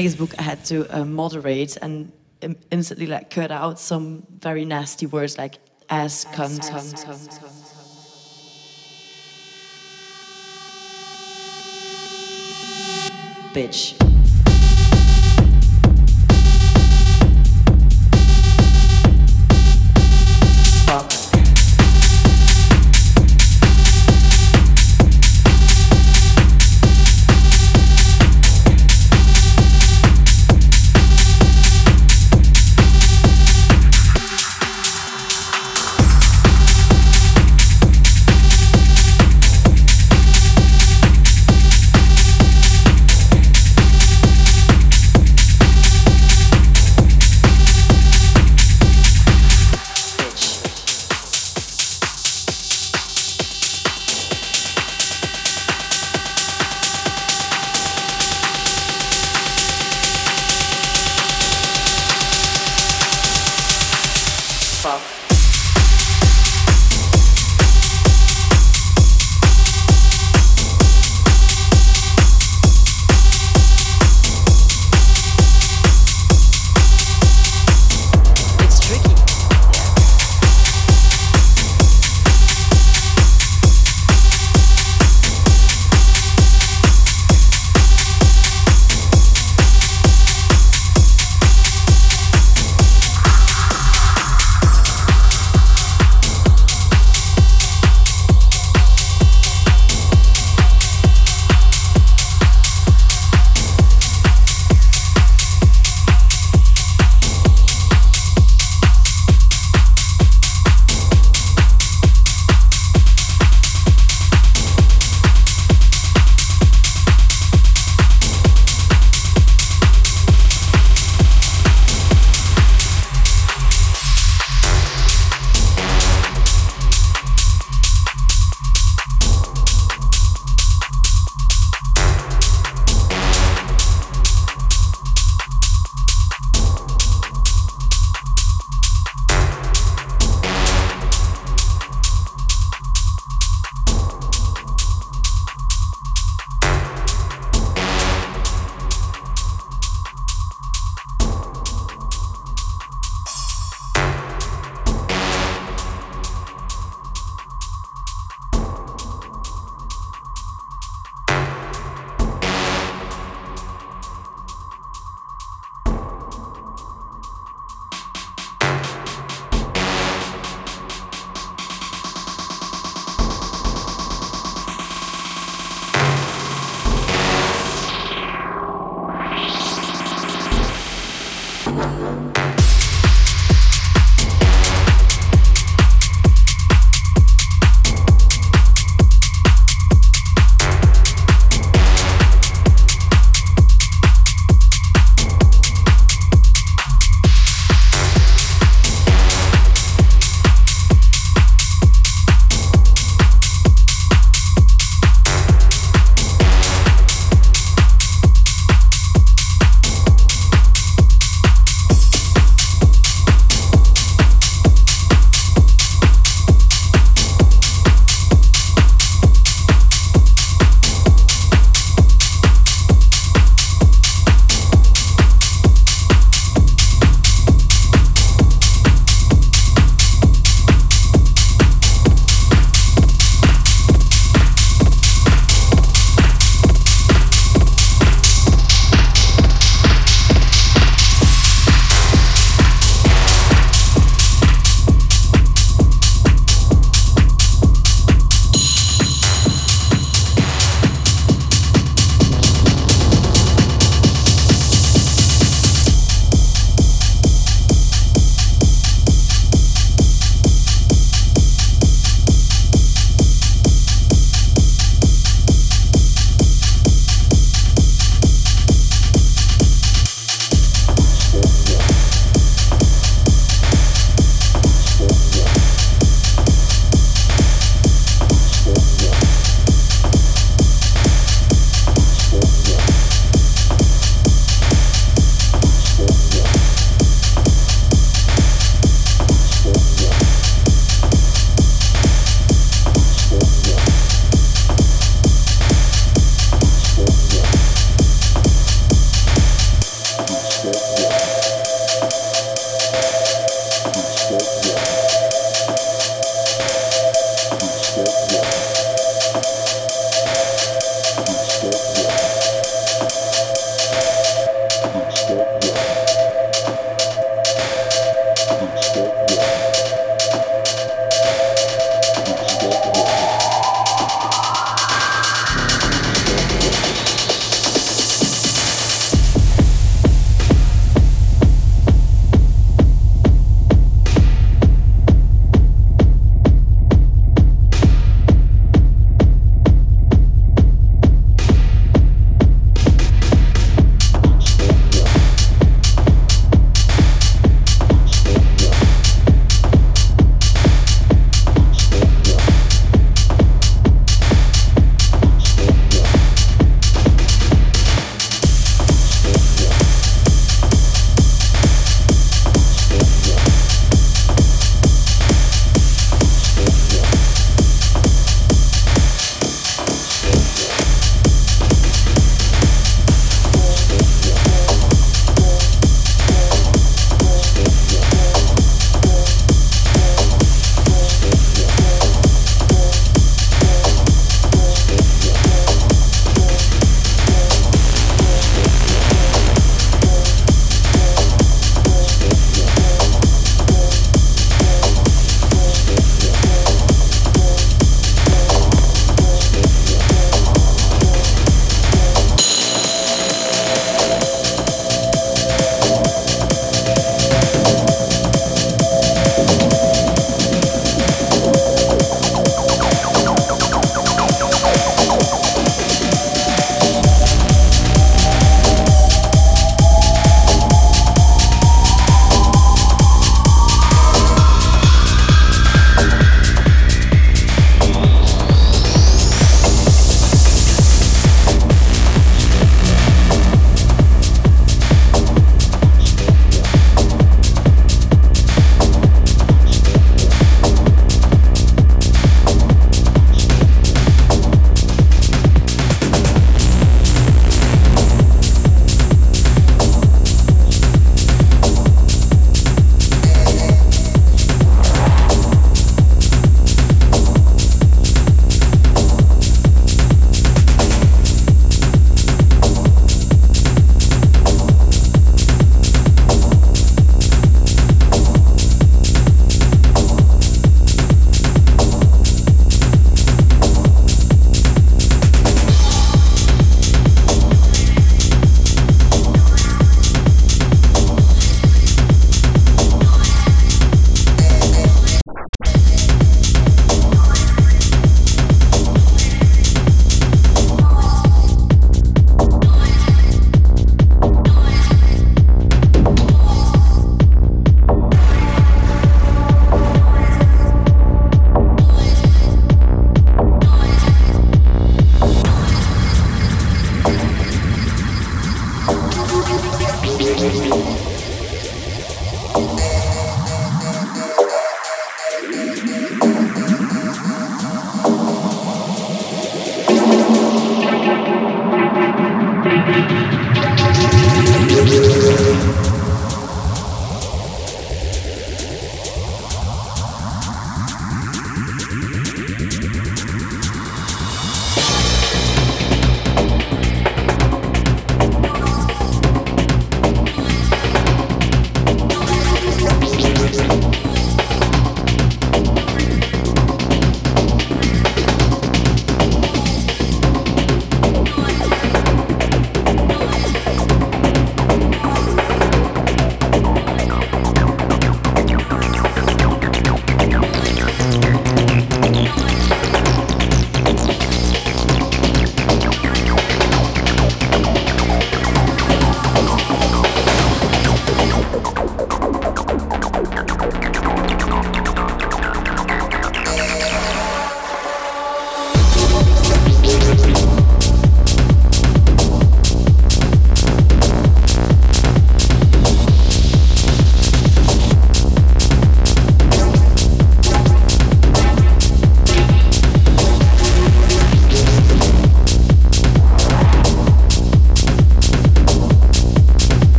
and like on Facebook, I had to uh, moderate and instantly like cut out some very nasty words like ass, cunt, cunt, cunt. bitch.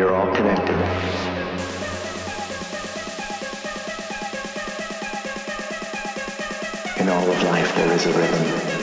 we are all connected. In all of life, there is a rhythm.